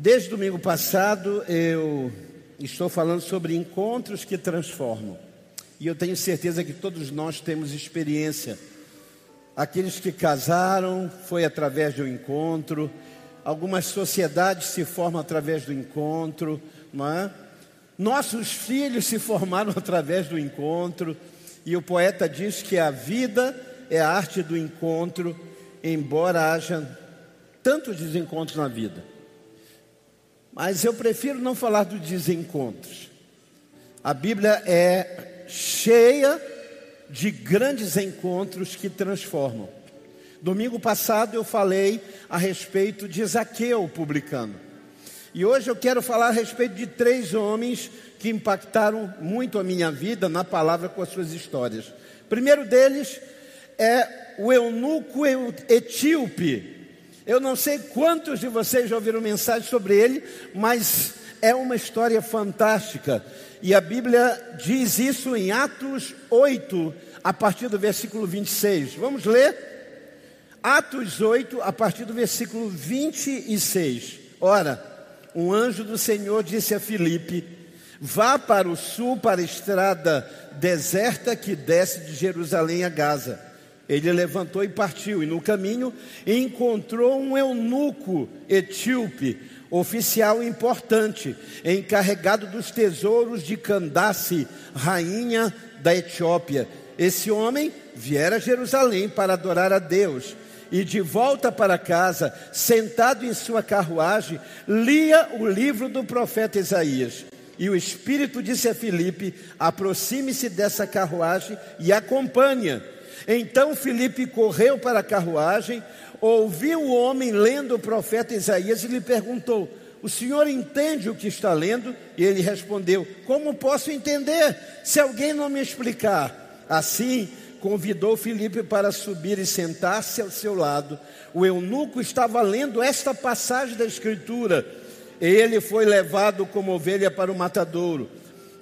Desde domingo passado eu estou falando sobre encontros que transformam. E eu tenho certeza que todos nós temos experiência. Aqueles que casaram foi através do encontro, algumas sociedades se formam através do encontro, não é? Nossos filhos se formaram através do encontro, e o poeta diz que a vida é a arte do encontro, embora haja tantos desencontros na vida. Mas eu prefiro não falar dos desencontros. A Bíblia é cheia de grandes encontros que transformam. Domingo passado eu falei a respeito de Zaqueu publicano. E hoje eu quero falar a respeito de três homens que impactaram muito a minha vida na palavra com as suas histórias. O primeiro deles é o eunuco etíope. Eu não sei quantos de vocês já ouviram mensagem sobre ele, mas é uma história fantástica. E a Bíblia diz isso em Atos 8, a partir do versículo 26. Vamos ler? Atos 8, a partir do versículo 26. Ora, um anjo do Senhor disse a Filipe: Vá para o sul, para a estrada deserta que desce de Jerusalém a Gaza. Ele levantou e partiu, e no caminho encontrou um eunuco etíope, oficial importante, encarregado dos tesouros de Candace, rainha da Etiópia. Esse homem viera a Jerusalém para adorar a Deus e de volta para casa, sentado em sua carruagem, lia o livro do profeta Isaías. E o Espírito disse a Filipe: aproxime-se dessa carruagem e acompanha. Então Filipe correu para a carruagem, ouviu o homem lendo o profeta Isaías e lhe perguntou: O senhor entende o que está lendo? E ele respondeu: Como posso entender se alguém não me explicar? Assim, convidou Filipe para subir e sentar-se ao seu lado. O eunuco estava lendo esta passagem da Escritura. Ele foi levado como ovelha para o matadouro,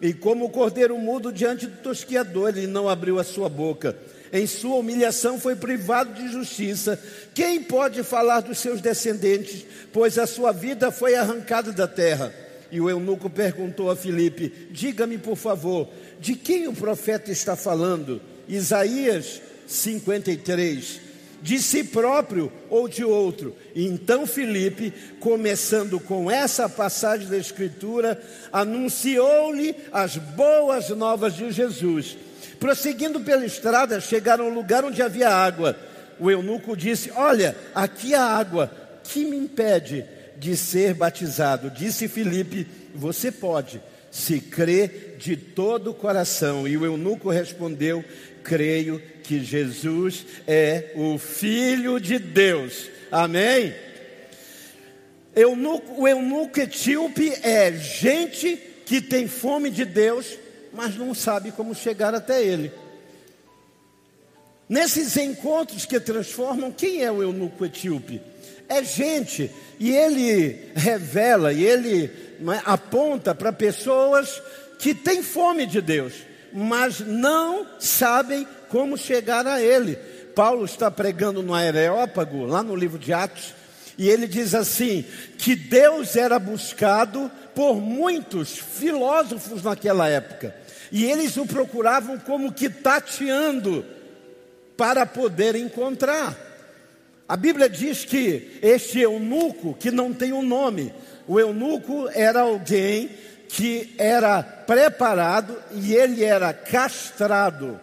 e como cordeiro mudo diante do tosquiador, ele não abriu a sua boca. Em sua humilhação foi privado de justiça. Quem pode falar dos seus descendentes, pois a sua vida foi arrancada da terra? E o eunuco perguntou a Filipe: Diga-me, por favor, de quem o profeta está falando? Isaías 53, de si próprio ou de outro. Então Filipe, começando com essa passagem da Escritura, anunciou-lhe as boas novas de Jesus. Prosseguindo pela estrada, chegaram ao lugar onde havia água. O eunuco disse: Olha, aqui há água, que me impede de ser batizado? Disse Filipe: Você pode, se crê de todo o coração. E o eunuco respondeu: creio que Jesus é o Filho de Deus. Amém? Eunuco, o eunuco etíope é gente que tem fome de Deus, mas não sabe como chegar até Ele. Nesses encontros que transformam, quem é o eunuco etíope? É gente, e ele revela, e ele é, aponta para pessoas que têm fome de Deus mas não sabem como chegar a Ele. Paulo está pregando no Areópago, lá no livro de Atos, e ele diz assim: que Deus era buscado por muitos filósofos naquela época, e eles o procuravam como que tateando para poder encontrar. A Bíblia diz que este eunuco, que não tem um nome, o eunuco era alguém que era preparado e ele era castrado.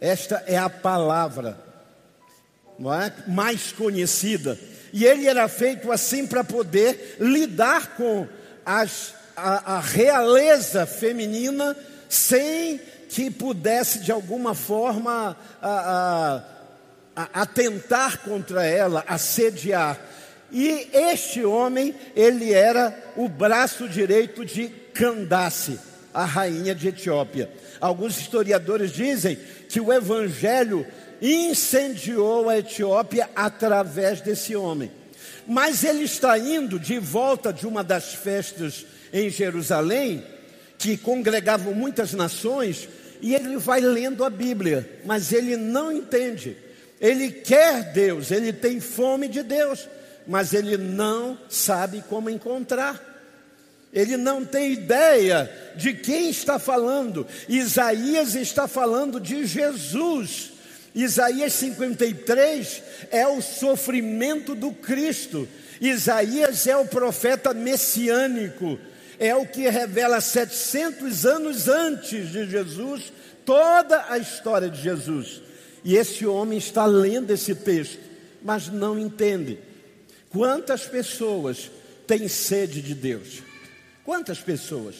Esta é a palavra não é? mais conhecida. E ele era feito assim para poder lidar com as, a, a realeza feminina sem que pudesse de alguma forma a, a, atentar contra ela, assediar. E este homem, ele era o braço direito de Candace, a rainha de Etiópia. Alguns historiadores dizem que o evangelho incendiou a Etiópia através desse homem. Mas ele está indo de volta de uma das festas em Jerusalém, que congregavam muitas nações, e ele vai lendo a Bíblia, mas ele não entende. Ele quer Deus, ele tem fome de Deus, mas ele não sabe como encontrar. Ele não tem ideia de quem está falando. Isaías está falando de Jesus. Isaías 53 é o sofrimento do Cristo. Isaías é o profeta messiânico, é o que revela 700 anos antes de Jesus toda a história de Jesus. E esse homem está lendo esse texto, mas não entende. Quantas pessoas têm sede de Deus? Quantas pessoas?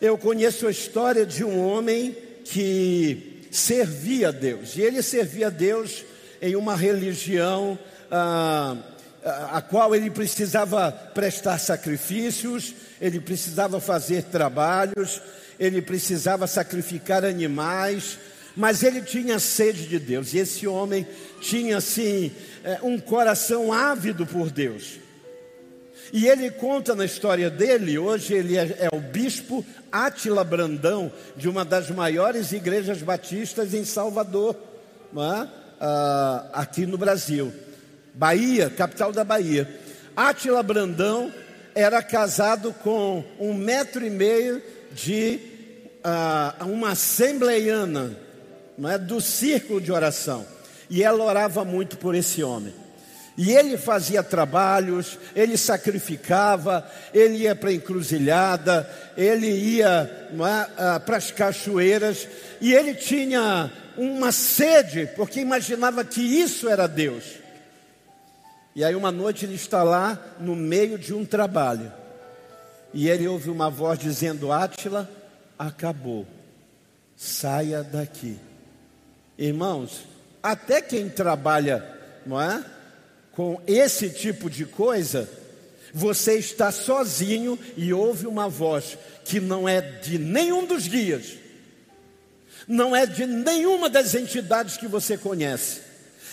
Eu conheço a história de um homem que servia a Deus, e ele servia a Deus em uma religião. Ah, a qual ele precisava prestar sacrifícios, ele precisava fazer trabalhos, ele precisava sacrificar animais, mas ele tinha sede de Deus, e esse homem tinha assim é, um coração ávido por Deus. E ele conta na história dele, hoje ele é, é o bispo Átila Brandão, de uma das maiores igrejas batistas em Salvador, é? ah, aqui no Brasil. Bahia, capital da Bahia. Átila Brandão era casado com um metro e meio de uh, uma assembleiana, não é, do círculo de oração. E ela orava muito por esse homem. E ele fazia trabalhos, ele sacrificava, ele ia para a encruzilhada, ele ia é, uh, para as cachoeiras, e ele tinha uma sede, porque imaginava que isso era Deus. E aí uma noite ele está lá no meio de um trabalho. E ele ouve uma voz dizendo: Átila, acabou. Saia daqui. Irmãos, até quem trabalha, não é? Com esse tipo de coisa, você está sozinho e ouve uma voz que não é de nenhum dos guias, não é de nenhuma das entidades que você conhece.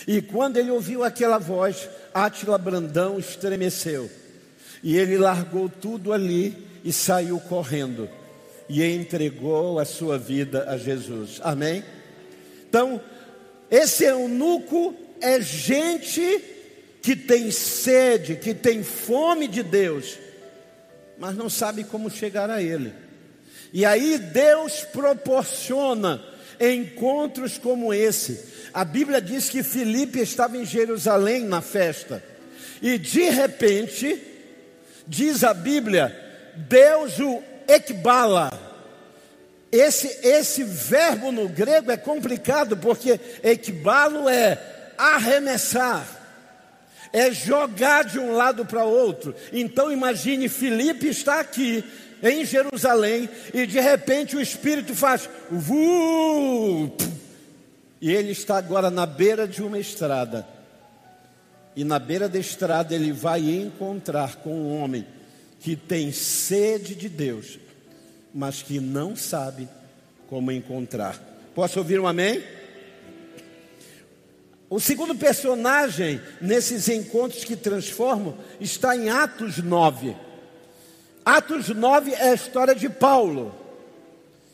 E quando ele ouviu aquela voz, Átila Brandão estremeceu. E ele largou tudo ali e saiu correndo. E entregou a sua vida a Jesus. Amém? Então, esse eunuco é gente que tem sede, que tem fome de Deus, mas não sabe como chegar a Ele. E aí Deus proporciona encontros como esse a Bíblia diz que Filipe estava em Jerusalém na festa. E de repente, diz a Bíblia, Deus o ekbala. Esse, esse verbo no grego é complicado porque ekbalo é arremessar, é jogar de um lado para outro. Então imagine Filipe está aqui em Jerusalém e de repente o Espírito faz vu, e ele está agora na beira de uma estrada. E na beira da estrada ele vai encontrar com um homem que tem sede de Deus, mas que não sabe como encontrar. Posso ouvir um amém? O segundo personagem nesses encontros que transformam está em Atos 9. Atos 9 é a história de Paulo,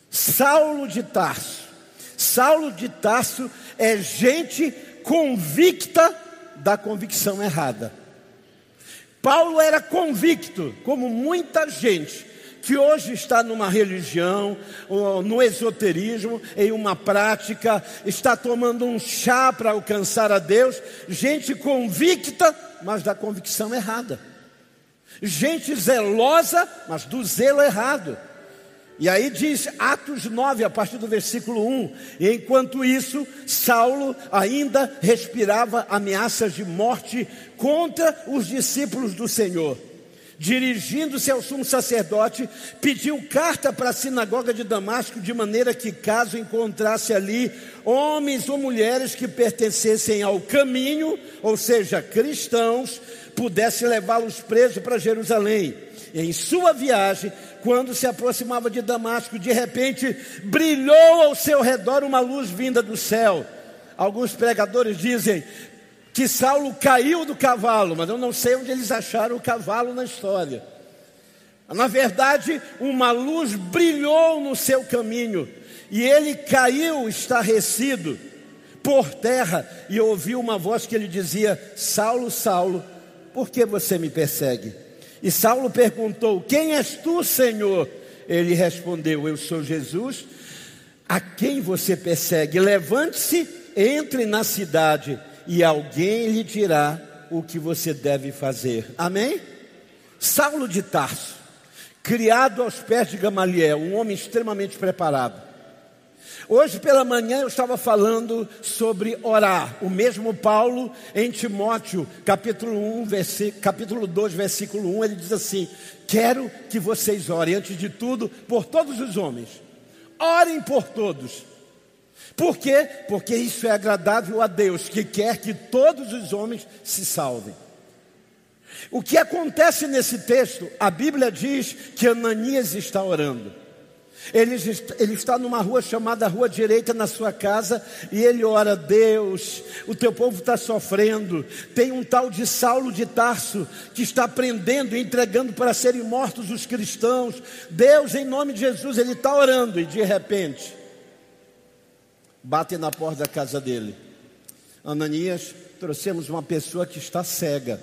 Saulo de Tarso. Saulo de Tarso é gente convicta da convicção errada. Paulo era convicto, como muita gente que hoje está numa religião, no esoterismo, em uma prática, está tomando um chá para alcançar a Deus, gente convicta, mas da convicção errada. Gente zelosa, mas do zelo errado. E aí diz Atos 9, a partir do versículo 1: Enquanto isso, Saulo ainda respirava ameaças de morte contra os discípulos do Senhor. Dirigindo-se ao sumo sacerdote, pediu carta para a sinagoga de Damasco, de maneira que, caso encontrasse ali homens ou mulheres que pertencessem ao caminho, ou seja, cristãos, pudesse levá-los presos para Jerusalém. Em sua viagem, quando se aproximava de Damasco, de repente brilhou ao seu redor uma luz vinda do céu. Alguns pregadores dizem que Saulo caiu do cavalo, mas eu não sei onde eles acharam o cavalo na história. Na verdade, uma luz brilhou no seu caminho e ele caiu estarrecido por terra e ouviu uma voz que lhe dizia: Saulo, Saulo, por que você me persegue? E Saulo perguntou: Quem és tu, Senhor? Ele respondeu: Eu sou Jesus, a quem você persegue. Levante-se, entre na cidade, e alguém lhe dirá o que você deve fazer. Amém? Saulo de Tarso, criado aos pés de Gamaliel, um homem extremamente preparado. Hoje pela manhã eu estava falando sobre orar. O mesmo Paulo em Timóteo, capítulo 1, capítulo 2, versículo 1, ele diz assim: "Quero que vocês orem antes de tudo por todos os homens. Orem por todos." Por quê? Porque isso é agradável a Deus, que quer que todos os homens se salvem. O que acontece nesse texto? A Bíblia diz que Ananias está orando. Ele, ele, está numa rua chamada Rua Direita na sua casa e ele ora: Deus, o teu povo está sofrendo. Tem um tal de Saulo de Tarso que está prendendo e entregando para serem mortos os cristãos. Deus, em nome de Jesus, ele está orando e de repente bate na porta da casa dele. Ananias, trouxemos uma pessoa que está cega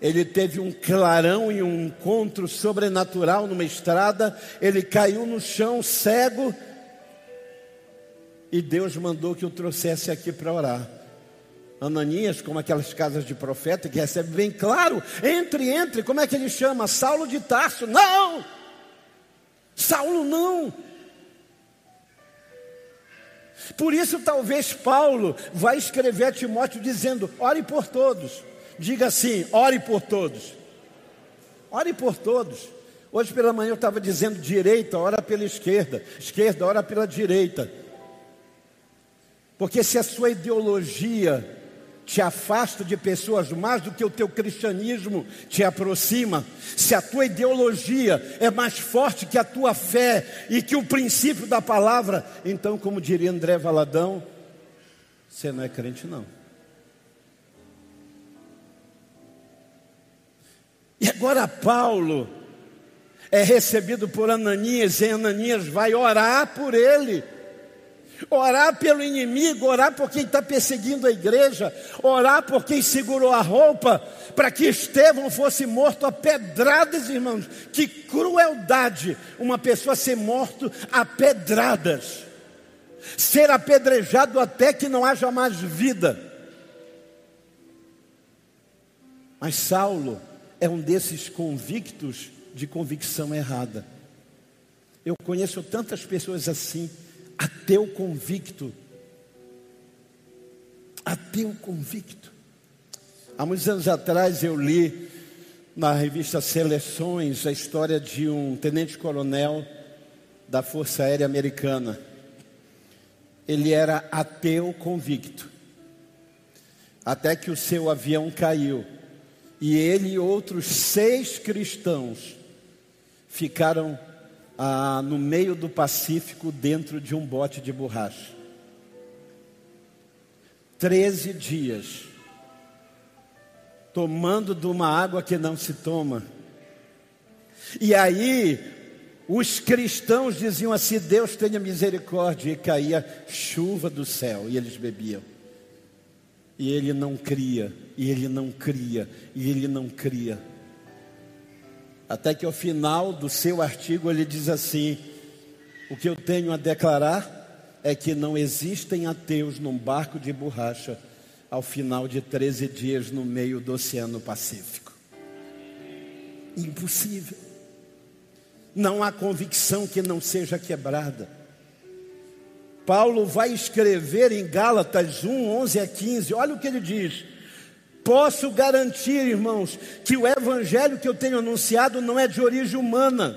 ele teve um clarão e um encontro sobrenatural numa estrada. Ele caiu no chão cego. E Deus mandou que o trouxesse aqui para orar. Ananias, como aquelas casas de profeta que recebe bem claro, entre, entre, como é que ele chama? Saulo de Tarso, não! Saulo não! Por isso, talvez Paulo vai escrever a Timóteo dizendo: ore por todos. Diga assim: ore por todos. Ore por todos. Hoje pela manhã eu estava dizendo direita, ora pela esquerda, esquerda, ora pela direita. Porque se a sua ideologia te afasta de pessoas mais do que o teu cristianismo te aproxima, se a tua ideologia é mais forte que a tua fé e que o princípio da palavra, então, como diria André Valadão, você não é crente não. E agora Paulo é recebido por Ananias e Ananias vai orar por ele. Orar pelo inimigo, orar por quem está perseguindo a igreja, orar por quem segurou a roupa, para que Estevão fosse morto a pedradas, irmãos. Que crueldade uma pessoa ser morto a pedradas, ser apedrejado até que não haja mais vida. Mas Saulo é um desses convictos de convicção errada. Eu conheço tantas pessoas assim, ateu convicto. Ateu convicto. Há muitos anos atrás eu li na revista Seleções a história de um tenente-coronel da Força Aérea Americana. Ele era ateu convicto. Até que o seu avião caiu e ele e outros seis cristãos ficaram ah, no meio do Pacífico dentro de um bote de borracha. Treze dias, tomando de uma água que não se toma. E aí, os cristãos diziam assim: Deus tenha misericórdia, e caía chuva do céu, e eles bebiam. E ele não cria, e ele não cria, e ele não cria. Até que ao final do seu artigo ele diz assim: O que eu tenho a declarar é que não existem ateus num barco de borracha ao final de 13 dias no meio do Oceano Pacífico. Impossível. Não há convicção que não seja quebrada. Paulo vai escrever em Gálatas 1, 11 a 15, olha o que ele diz. Posso garantir, irmãos, que o evangelho que eu tenho anunciado não é de origem humana,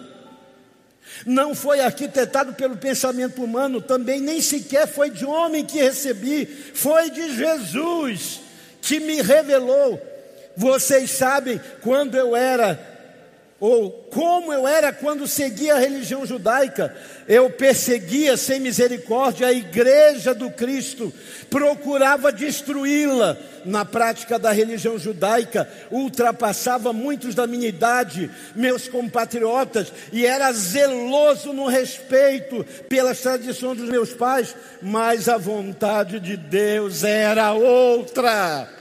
não foi arquitetado pelo pensamento humano, também nem sequer foi de homem que recebi, foi de Jesus que me revelou. Vocês sabem, quando eu era ou como eu era quando seguia a religião judaica. Eu perseguia sem misericórdia a igreja do Cristo, procurava destruí-la. Na prática da religião judaica, ultrapassava muitos da minha idade, meus compatriotas, e era zeloso no respeito pelas tradições dos meus pais, mas a vontade de Deus era outra.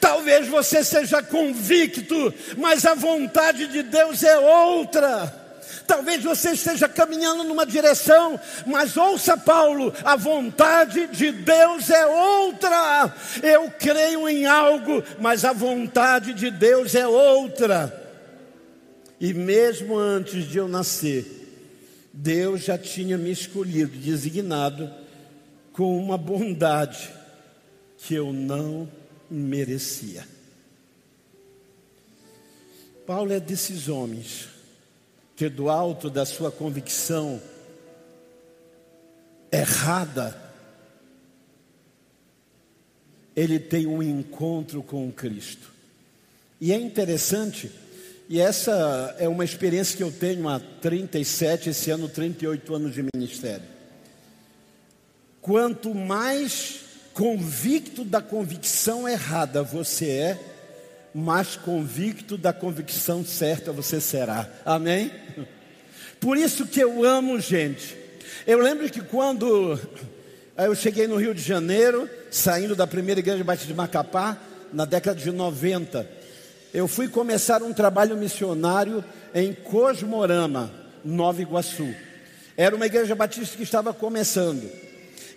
Talvez você seja convicto, mas a vontade de Deus é outra. Talvez você esteja caminhando numa direção, mas ouça Paulo, a vontade de Deus é outra. Eu creio em algo, mas a vontade de Deus é outra. E mesmo antes de eu nascer, Deus já tinha me escolhido, designado, com uma bondade que eu não merecia. Paulo é desses homens que, do alto da sua convicção errada, ele tem um encontro com Cristo. E é interessante, e essa é uma experiência que eu tenho há 37, esse ano 38 anos de ministério. Quanto mais convicto da convicção errada você é, mais convicto da convicção certa você será. Amém? Por isso que eu amo gente. Eu lembro que quando eu cheguei no Rio de Janeiro, saindo da primeira igreja Batista de Macapá, na década de 90, eu fui começar um trabalho missionário em Cosmorama, Nova Iguaçu. Era uma igreja batista que estava começando.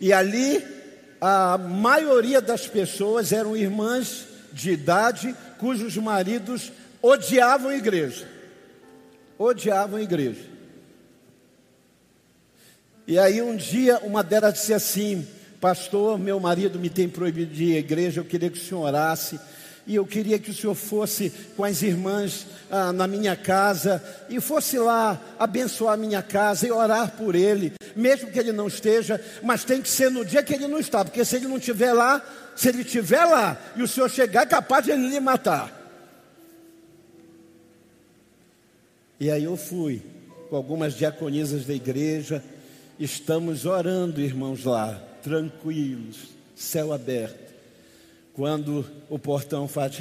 E ali a maioria das pessoas eram irmãs de idade cujos maridos odiavam a igreja. Odiavam a igreja. E aí um dia uma delas disse assim: Pastor, meu marido me tem proibido de ir à igreja, eu queria que o senhor orasse e eu queria que o senhor fosse com as irmãs ah, na minha casa e fosse lá abençoar a minha casa e orar por ele, mesmo que ele não esteja, mas tem que ser no dia que ele não está, porque se ele não estiver lá, se ele estiver lá e o senhor chegar, é capaz de ele lhe matar. E aí eu fui com algumas diaconisas da igreja, estamos orando, irmãos, lá, tranquilos, céu aberto quando o portão faz.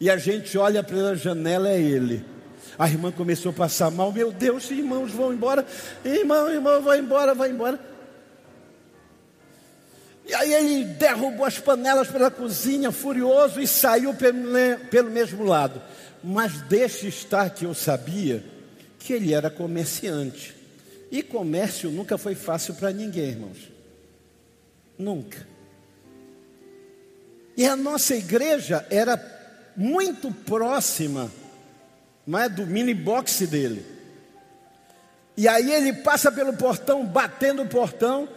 E a gente olha pela janela, é ele. A irmã começou a passar mal. Meu Deus, irmãos vão embora. Irmão, irmão, vai embora, vai embora. E aí ele derrubou as panelas pela cozinha, furioso, e saiu pelo, pelo mesmo lado. Mas deixe estar que eu sabia que ele era comerciante. E comércio nunca foi fácil para ninguém, irmãos. Nunca. E a nossa igreja era muito próxima, não é, do mini box dele. E aí ele passa pelo portão, batendo o portão,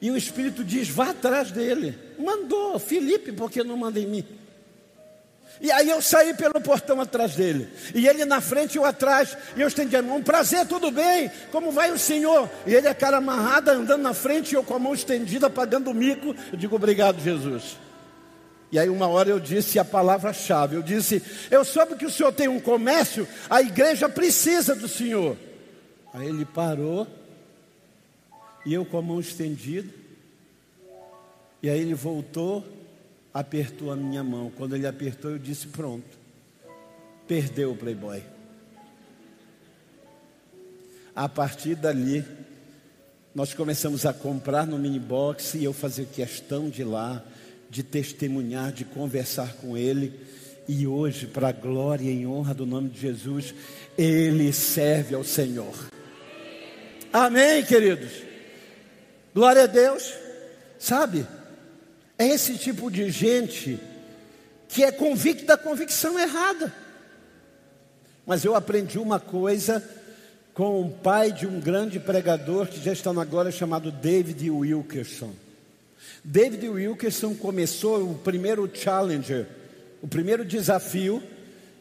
e o Espírito diz: vá atrás dele. Mandou, Felipe, porque não manda em mim? E aí eu saí pelo portão atrás dele. E ele na frente e eu atrás. E eu estendi a mão. Prazer, tudo bem? Como vai o senhor? E ele a cara amarrada, andando na frente, e eu com a mão estendida, pagando o mico. Eu digo, obrigado, Jesus. E aí uma hora eu disse a palavra-chave, eu disse, eu soube que o senhor tem um comércio, a igreja precisa do senhor. Aí ele parou, e eu com a mão estendida, e aí ele voltou, apertou a minha mão. Quando ele apertou, eu disse, pronto, perdeu o playboy. A partir dali, nós começamos a comprar no mini box e eu fazia questão de ir lá de testemunhar, de conversar com Ele. E hoje, para a glória e honra do nome de Jesus, Ele serve ao Senhor. Amém, queridos? Glória a Deus. Sabe, é esse tipo de gente que é convicta da convicção errada. Mas eu aprendi uma coisa com o pai de um grande pregador que já está agora chamado David Wilkerson. David Wilkerson começou o primeiro Challenger, o primeiro desafio,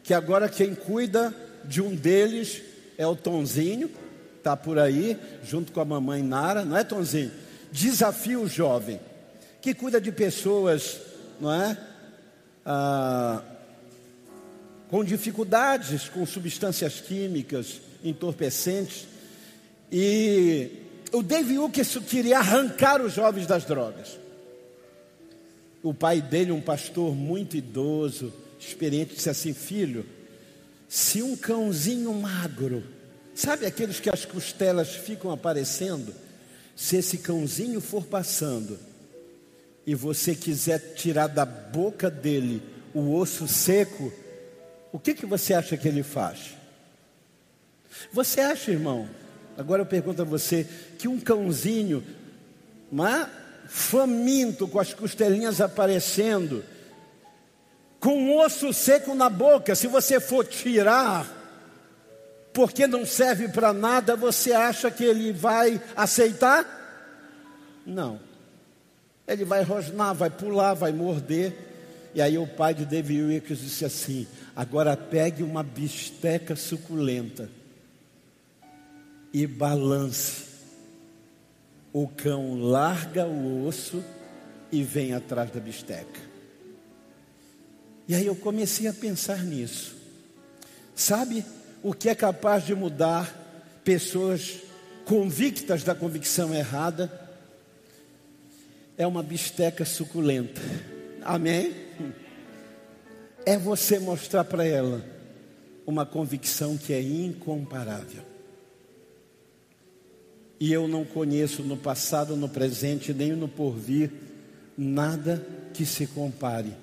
que agora quem cuida de um deles é o Tonzinho, está por aí, junto com a mamãe Nara, não é Tonzinho? Desafio jovem, que cuida de pessoas, não é? Ah, com dificuldades com substâncias químicas, entorpecentes. E o David Wilkerson queria arrancar os jovens das drogas. O pai dele, um pastor muito idoso, experiente, disse assim: Filho, se um cãozinho magro, sabe aqueles que as costelas ficam aparecendo? Se esse cãozinho for passando e você quiser tirar da boca dele o osso seco, o que, que você acha que ele faz? Você acha, irmão? Agora eu pergunto a você: que um cãozinho, mas faminto, com as costelinhas aparecendo, com osso seco na boca, se você for tirar, porque não serve para nada, você acha que ele vai aceitar? Não. Ele vai rosnar, vai pular, vai morder. E aí o pai de David Wilkes disse assim: agora pegue uma bisteca suculenta e balance. O cão larga o osso e vem atrás da bisteca. E aí eu comecei a pensar nisso. Sabe o que é capaz de mudar pessoas convictas da convicção errada? É uma bisteca suculenta. Amém? É você mostrar para ela uma convicção que é incomparável. E eu não conheço no passado, no presente, nem no porvir, nada que se compare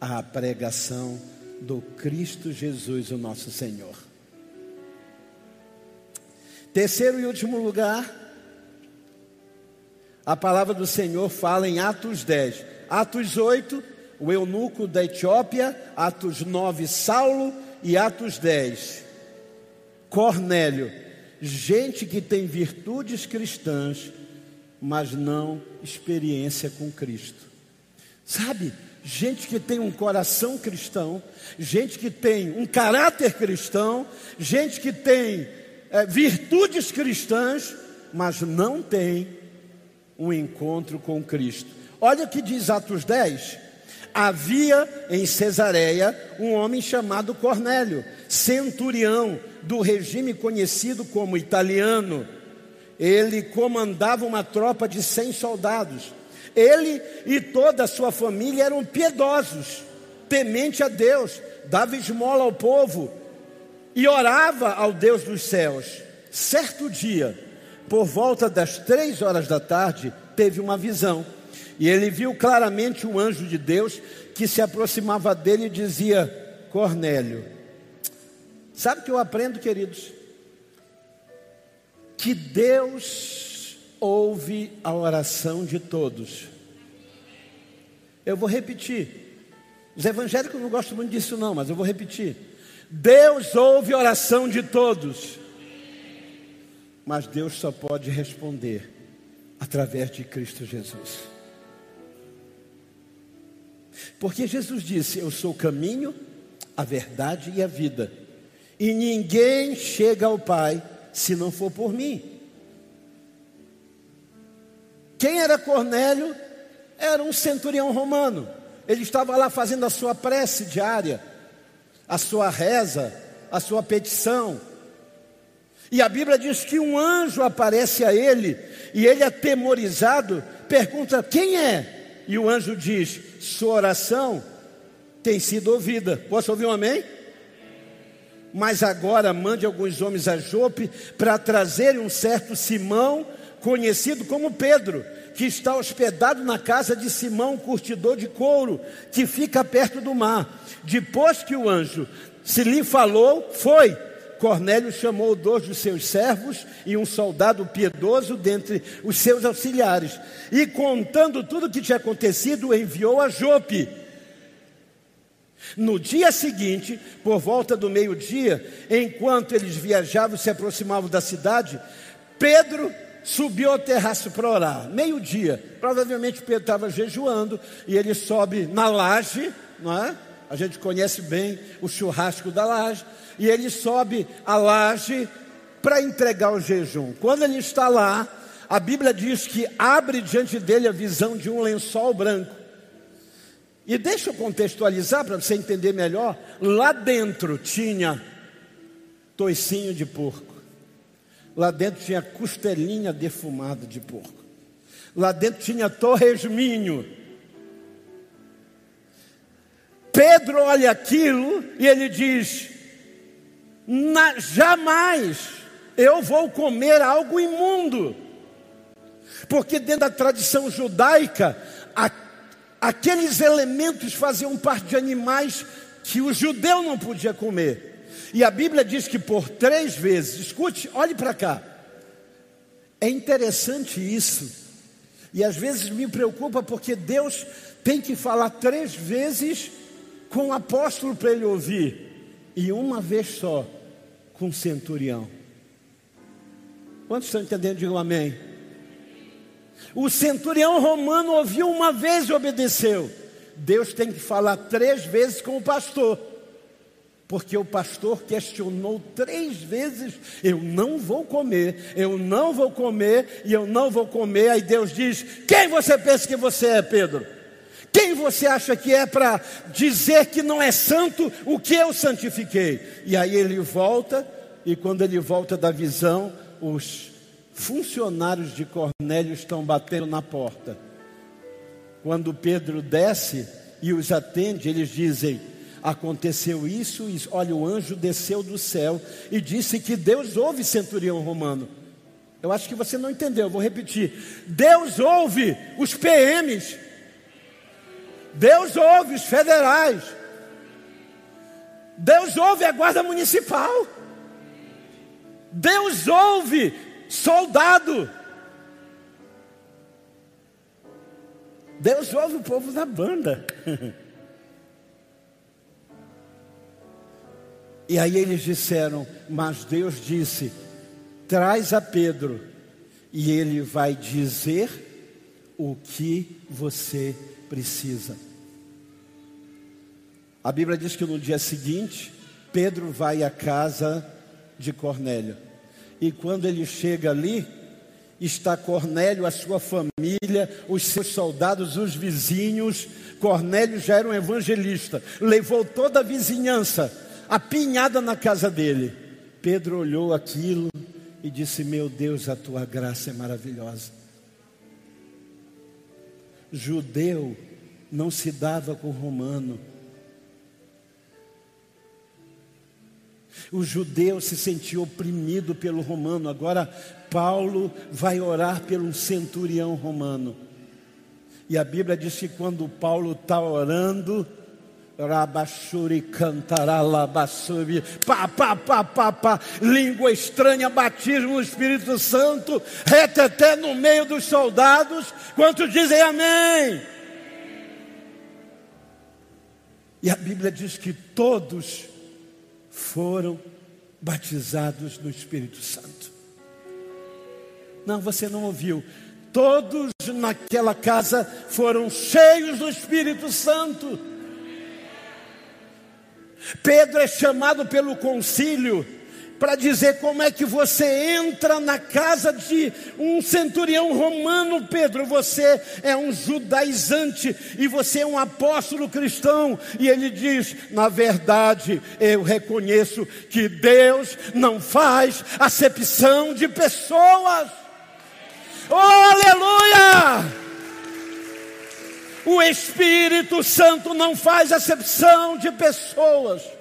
à pregação do Cristo Jesus, o nosso Senhor. Terceiro e último lugar, a palavra do Senhor fala em Atos 10. Atos 8, o eunuco da Etiópia, Atos 9, Saulo e Atos 10, Cornélio gente que tem virtudes cristãs, mas não experiência com Cristo. Sabe? Gente que tem um coração cristão, gente que tem um caráter cristão, gente que tem é, virtudes cristãs, mas não tem um encontro com Cristo. Olha o que diz Atos 10. Havia em Cesareia um homem chamado Cornélio, centurião do regime conhecido como italiano. Ele comandava uma tropa de 100 soldados. Ele e toda a sua família eram piedosos, temente a Deus, dava esmola ao povo e orava ao Deus dos céus. Certo dia, por volta das três horas da tarde, teve uma visão. E ele viu claramente um anjo de Deus que se aproximava dele e dizia: Cornélio. Sabe o que eu aprendo, queridos? Que Deus ouve a oração de todos. Eu vou repetir. Os evangélicos não gostam muito disso, não, mas eu vou repetir. Deus ouve a oração de todos. Mas Deus só pode responder através de Cristo Jesus. Porque Jesus disse: Eu sou o caminho, a verdade e a vida. E ninguém chega ao Pai se não for por mim. Quem era Cornélio? Era um centurião romano. Ele estava lá fazendo a sua prece diária, a sua reza, a sua petição. E a Bíblia diz que um anjo aparece a ele, e ele, atemorizado, pergunta: Quem é? E o anjo diz: Sua oração tem sido ouvida. Posso ouvir um amém? Mas agora mande alguns homens a Jope para trazerem um certo Simão, conhecido como Pedro, que está hospedado na casa de Simão, curtidor de couro, que fica perto do mar. Depois que o anjo se lhe falou, foi. Cornélio chamou dois dos seus servos e um soldado piedoso dentre os seus auxiliares, e contando tudo o que tinha acontecido, enviou a Jope. No dia seguinte, por volta do meio-dia, enquanto eles viajavam e se aproximavam da cidade, Pedro subiu ao terraço para orar. Meio-dia, provavelmente Pedro estava jejuando e ele sobe na laje, não é? A gente conhece bem o churrasco da laje, e ele sobe a laje para entregar o jejum. Quando ele está lá, a Bíblia diz que abre diante dele a visão de um lençol branco. E deixa eu contextualizar para você entender melhor. Lá dentro tinha toicinho de porco. Lá dentro tinha costelinha defumada de porco. Lá dentro tinha torresminho. Pedro olha aquilo e ele diz: jamais eu vou comer algo imundo. Porque dentro da tradição judaica, a aqueles elementos faziam parte de animais que o judeu não podia comer. E a Bíblia diz que por três vezes, escute, olhe para cá. É interessante isso. E às vezes me preocupa porque Deus tem que falar três vezes com o apóstolo para ele ouvir, e uma vez só com o centurião. Quantos estão entendendo? Digam amém. O centurião romano ouviu uma vez e obedeceu. Deus tem que falar três vezes com o pastor. Porque o pastor questionou três vezes: eu não vou comer, eu não vou comer e eu não vou comer. Aí Deus diz: Quem você pensa que você é, Pedro? Quem você acha que é para dizer que não é santo o que eu santifiquei? E aí ele volta, e quando ele volta da visão, os funcionários de Cornélio estão batendo na porta. Quando Pedro desce e os atende, eles dizem: Aconteceu isso, isso. Olha, o anjo desceu do céu e disse que Deus ouve centurião romano. Eu acho que você não entendeu, vou repetir. Deus ouve os PMs. Deus ouve os federais. Deus ouve a guarda municipal. Deus ouve soldado. Deus ouve o povo da banda. e aí eles disseram: Mas Deus disse: Traz a Pedro, e ele vai dizer o que você precisa. A Bíblia diz que no dia seguinte, Pedro vai à casa de Cornélio. E quando ele chega ali, está Cornélio, a sua família, os seus soldados, os vizinhos. Cornélio já era um evangelista, levou toda a vizinhança apinhada na casa dele. Pedro olhou aquilo e disse: Meu Deus, a tua graça é maravilhosa. Judeu não se dava com romano. O judeu se sentia oprimido pelo romano. Agora, Paulo vai orar pelo centurião romano. E a Bíblia diz que quando Paulo está orando, Rabachuri cantará labassuri, pá, pá, pá, pá, pá, língua estranha, batismo no Espírito Santo, reteté no meio dos soldados, quantos dizem amém? E a Bíblia diz que todos foram batizados no Espírito Santo. Não, você não ouviu. Todos naquela casa foram cheios do Espírito Santo. Pedro é chamado pelo concílio para dizer como é que você entra na casa de um centurião romano, Pedro. Você é um judaizante e você é um apóstolo cristão. E ele diz: na verdade, eu reconheço que Deus não faz acepção de pessoas. Oh, aleluia! O Espírito Santo não faz acepção de pessoas.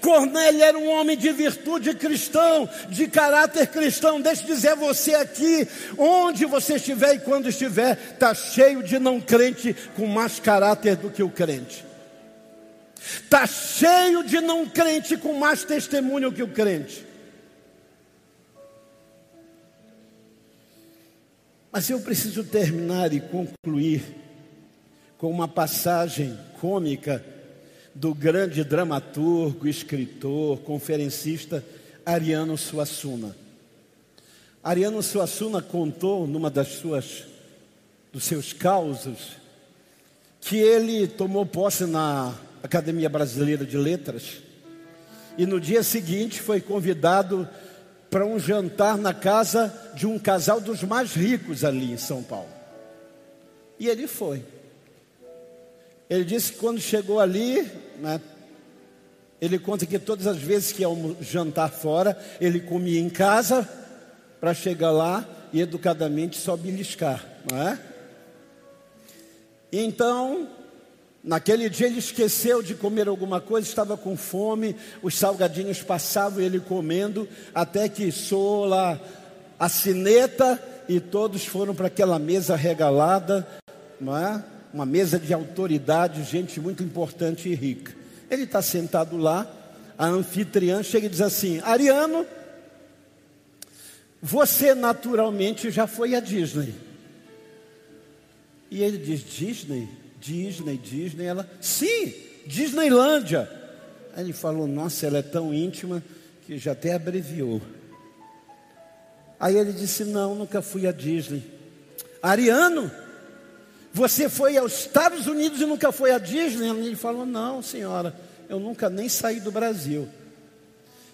Cornélio era um homem de virtude cristão, de caráter cristão. Deixa eu dizer a você aqui, onde você estiver e quando estiver, está cheio de não crente com mais caráter do que o crente. Está cheio de não crente com mais testemunho que o crente. Mas eu preciso terminar e concluir com uma passagem cômica do grande dramaturgo, escritor, conferencista Ariano Suassuna. Ariano Suassuna contou numa das suas dos seus causos que ele tomou posse na Academia Brasileira de Letras e no dia seguinte foi convidado para um jantar na casa de um casal dos mais ricos ali em São Paulo. E ele foi. Ele disse que quando chegou ali, né, ele conta que todas as vezes que ia jantar fora, ele comia em casa para chegar lá e educadamente só beliscar, não é? Então, naquele dia ele esqueceu de comer alguma coisa, estava com fome, os salgadinhos passavam ele comendo, até que soou lá a sineta e todos foram para aquela mesa regalada, não é? Uma mesa de autoridade, gente muito importante e rica. Ele está sentado lá, a anfitriã chega e diz assim: Ariano, você naturalmente já foi à Disney. E ele diz: Disney? Disney, Disney. Ela, sim, Disneylândia. Aí ele falou: Nossa, ela é tão íntima que já até abreviou. Aí ele disse: Não, nunca fui à Disney. Ariano, você foi aos Estados Unidos e nunca foi à Disney? Ele falou: Não, senhora, eu nunca nem saí do Brasil.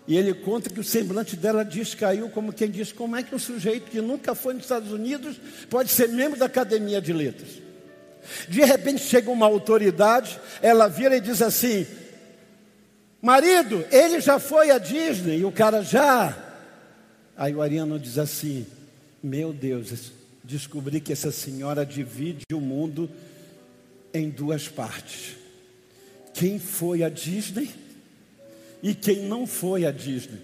E ele conta que o semblante dela descaiu, como quem diz: Como é que um sujeito que nunca foi nos Estados Unidos pode ser membro da Academia de Letras? De repente chega uma autoridade, ela vira e diz assim: Marido, ele já foi à Disney, e o cara já. Aí o Ariano diz assim: Meu Deus, descobri que essa senhora divide o mundo em duas partes. Quem foi a Disney e quem não foi a Disney.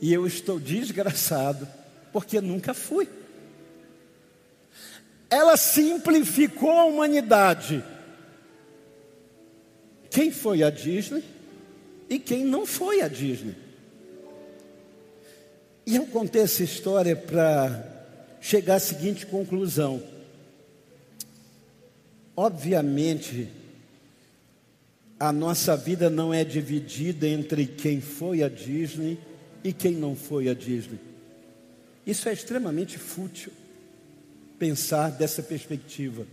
E eu estou desgraçado porque nunca fui. Ela simplificou a humanidade. Quem foi a Disney e quem não foi a Disney. E eu contei essa história para chegar à seguinte conclusão. Obviamente, a nossa vida não é dividida entre quem foi a Disney e quem não foi a Disney. Isso é extremamente fútil, pensar dessa perspectiva.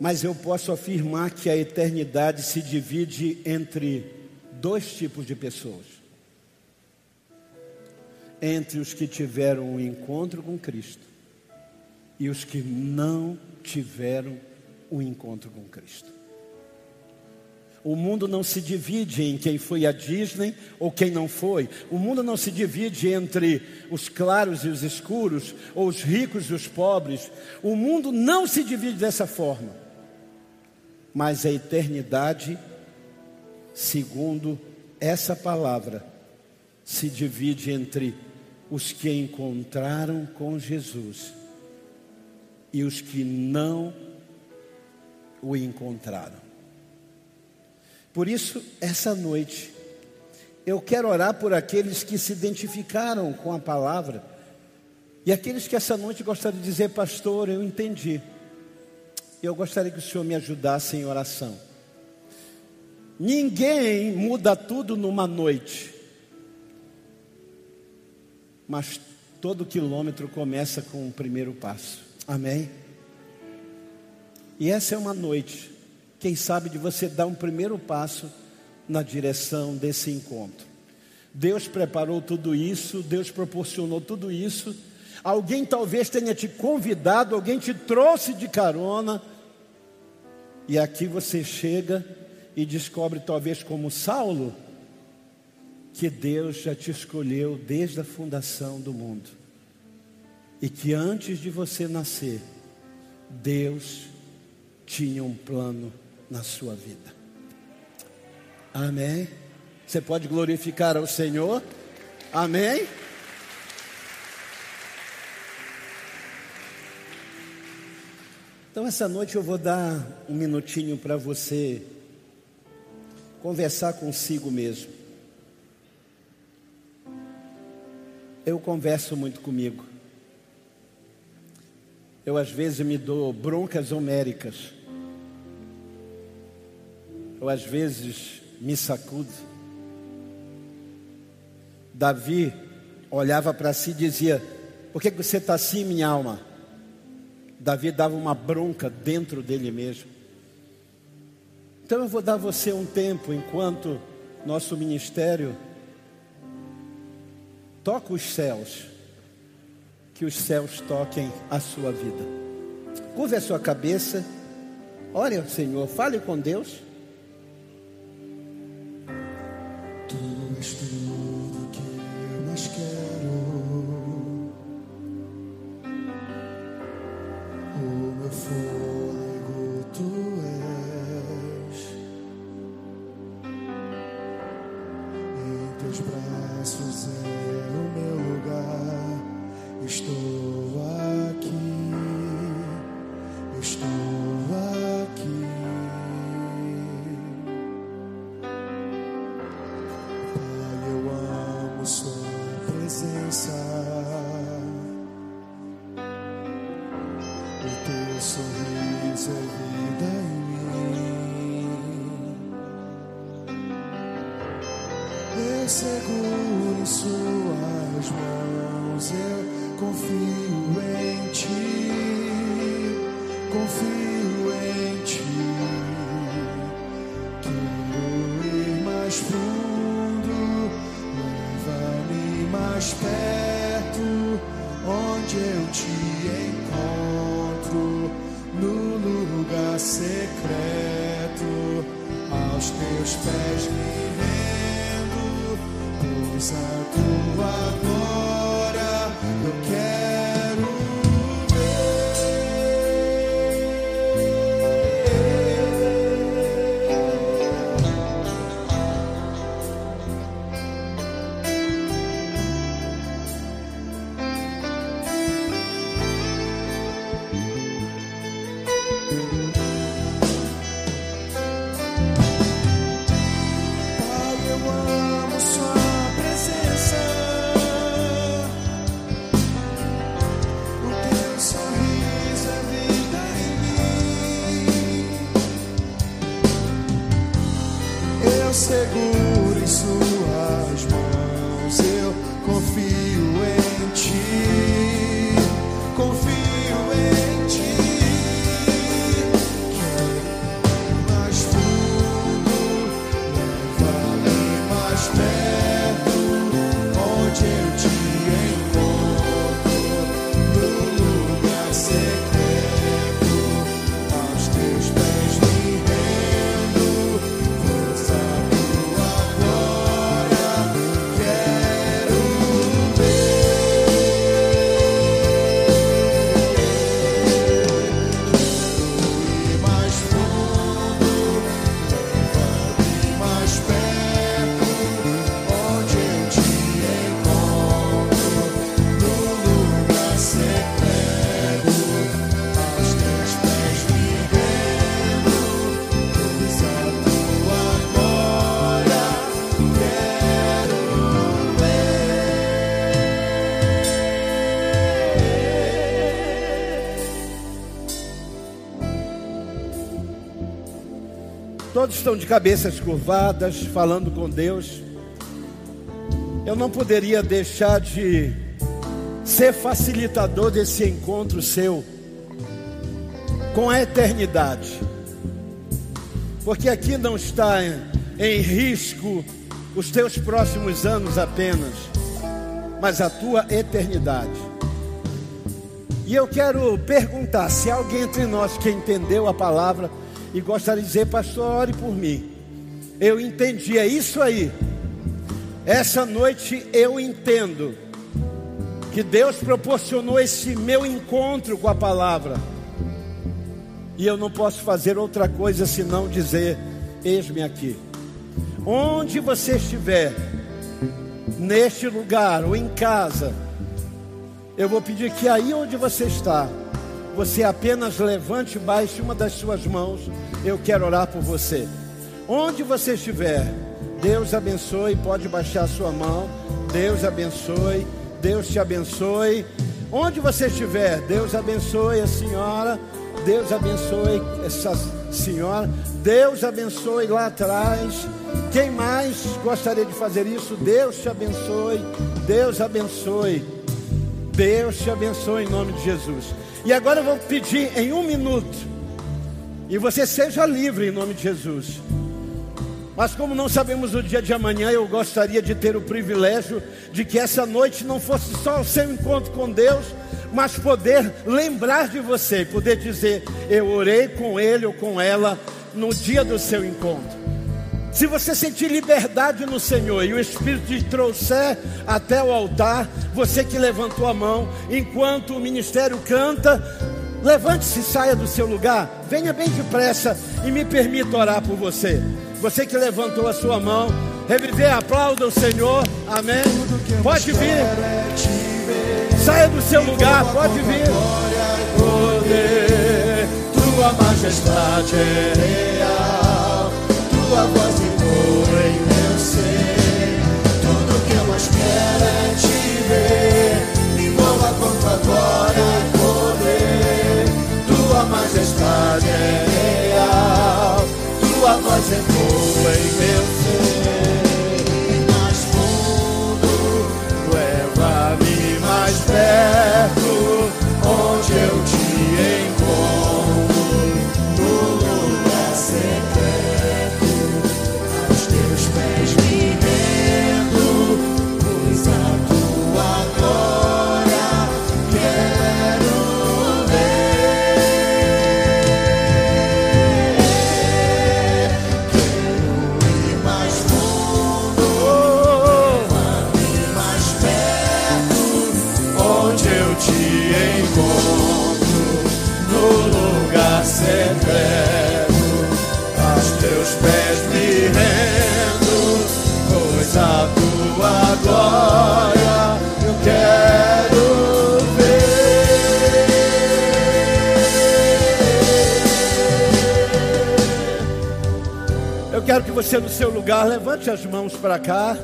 Mas eu posso afirmar que a eternidade se divide entre dois tipos de pessoas entre os que tiveram um encontro com Cristo e os que não tiveram um encontro com Cristo. O mundo não se divide em quem foi a Disney ou quem não foi. O mundo não se divide entre os claros e os escuros, ou os ricos e os pobres. O mundo não se divide dessa forma. Mas a eternidade, segundo essa palavra, se divide entre os que encontraram com Jesus e os que não o encontraram. Por isso, essa noite, eu quero orar por aqueles que se identificaram com a palavra e aqueles que essa noite gostariam de dizer, pastor, eu entendi. Eu gostaria que o Senhor me ajudasse em oração. Ninguém muda tudo numa noite mas todo quilômetro começa com o primeiro passo. Amém? E essa é uma noite, quem sabe, de você dar um primeiro passo na direção desse encontro. Deus preparou tudo isso, Deus proporcionou tudo isso. Alguém talvez tenha te convidado, alguém te trouxe de carona. E aqui você chega e descobre, talvez como Saulo, que Deus já te escolheu desde a fundação do mundo. E que antes de você nascer, Deus tinha um plano na sua vida. Amém? Você pode glorificar ao Senhor? Amém? Então, essa noite eu vou dar um minutinho para você conversar consigo mesmo. Eu converso muito comigo. Eu às vezes me dou broncas homéricas. Eu às vezes me sacudo. Davi olhava para si e dizia: Por que você está assim, minha alma? Davi dava uma bronca dentro dele mesmo. Então eu vou dar você um tempo enquanto nosso ministério toca os céus, que os céus toquem a sua vida. Curve a sua cabeça, ore ao Senhor, fale com Deus. Secreto, aos teus pés me rendo, pois a tua glória Todos estão de cabeças curvadas, falando com Deus. Eu não poderia deixar de ser facilitador desse encontro seu com a eternidade. Porque aqui não está em, em risco os teus próximos anos apenas, mas a tua eternidade. E eu quero perguntar se alguém entre nós que entendeu a palavra e gostaria de dizer, pastor, ore por mim. Eu entendi, é isso aí. Essa noite eu entendo que Deus proporcionou esse meu encontro com a palavra. E eu não posso fazer outra coisa senão dizer: Eis-me aqui. Onde você estiver, neste lugar ou em casa, eu vou pedir que aí onde você está, você apenas levante e baixe uma das suas mãos. Eu quero orar por você. Onde você estiver, Deus abençoe. Pode baixar a sua mão. Deus abençoe. Deus te abençoe. Onde você estiver, Deus abençoe a senhora. Deus abençoe essa senhora. Deus abençoe lá atrás. Quem mais gostaria de fazer isso? Deus te abençoe. Deus abençoe. Deus te abençoe em nome de Jesus. E agora eu vou pedir em um minuto. E você seja livre em nome de Jesus. Mas como não sabemos o dia de amanhã, eu gostaria de ter o privilégio de que essa noite não fosse só o seu encontro com Deus, mas poder lembrar de você, poder dizer: eu orei com ele ou com ela no dia do seu encontro. Se você sentir liberdade no Senhor e o Espírito te trouxer até o altar, você que levantou a mão, enquanto o ministério canta, levante-se saia do seu lugar, venha bem depressa e me permita orar por você. Você que levantou a sua mão, reviver, aplauda o Senhor, amém. Pode vir, saia do seu lugar, pode vir. tua majestade é real, tua voz ecoa em meu ser. Tudo que eu mais quero é te ver, me mova tua glória e poder. Tua majestade é real, tua voz ecoa em meu ser. Quero que você no seu lugar levante as mãos para cá.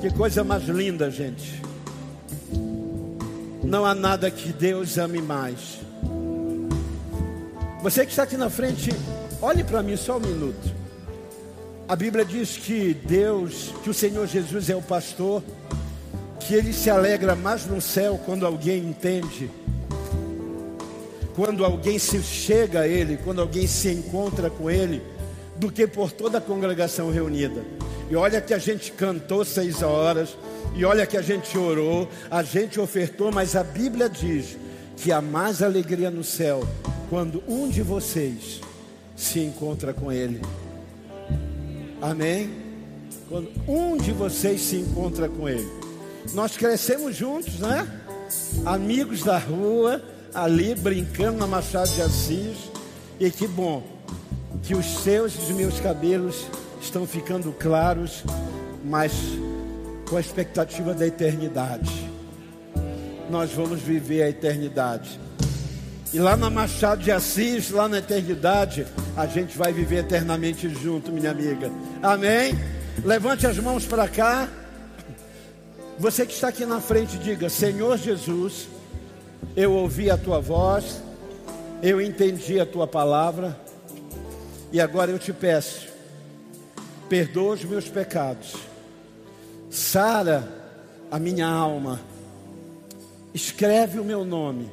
Que coisa mais linda, gente. Não há nada que Deus ame mais. Você que está aqui na frente, olhe para mim só um minuto. A Bíblia diz que Deus, que o Senhor Jesus é o pastor, que ele se alegra mais no céu quando alguém entende, quando alguém se chega a ele, quando alguém se encontra com ele, do que por toda a congregação reunida. E olha que a gente cantou seis horas, e olha que a gente orou, a gente ofertou, mas a Bíblia diz que há mais alegria no céu quando um de vocês se encontra com Ele. Amém? Quando um de vocês se encontra com Ele. Nós crescemos juntos, né? Amigos da rua, ali brincando na Machado de Assis. E que bom que os seus e os meus cabelos estão ficando claros, mas com a expectativa da eternidade. Nós vamos viver a eternidade. E lá na Machado de Assis, lá na eternidade, a gente vai viver eternamente junto, minha amiga. Amém? Levante as mãos para cá. Você que está aqui na frente, diga: Senhor Jesus, eu ouvi a tua voz, eu entendi a tua palavra, e agora eu te peço, perdoa os meus pecados, sara a minha alma, escreve o meu nome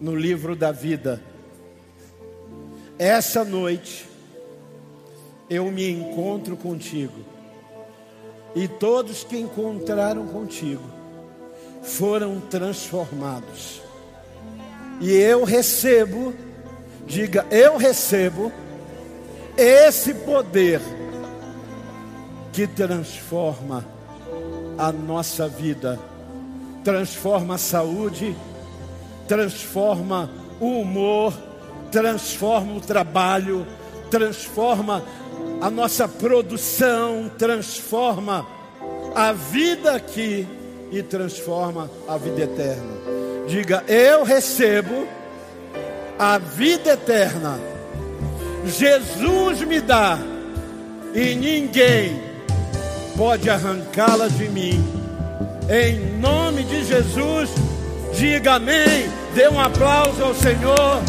no livro da vida. Essa noite eu me encontro contigo. E todos que encontraram contigo foram transformados. E eu recebo, diga, eu recebo esse poder que transforma a nossa vida, transforma a saúde, transforma o humor, transforma o trabalho, transforma a nossa produção, transforma a vida aqui e transforma a vida eterna. Diga, eu recebo a vida eterna. Jesus me dá e ninguém pode arrancá-la de mim. Em nome de Jesus, diga amém. Dê um aplauso ao Senhor.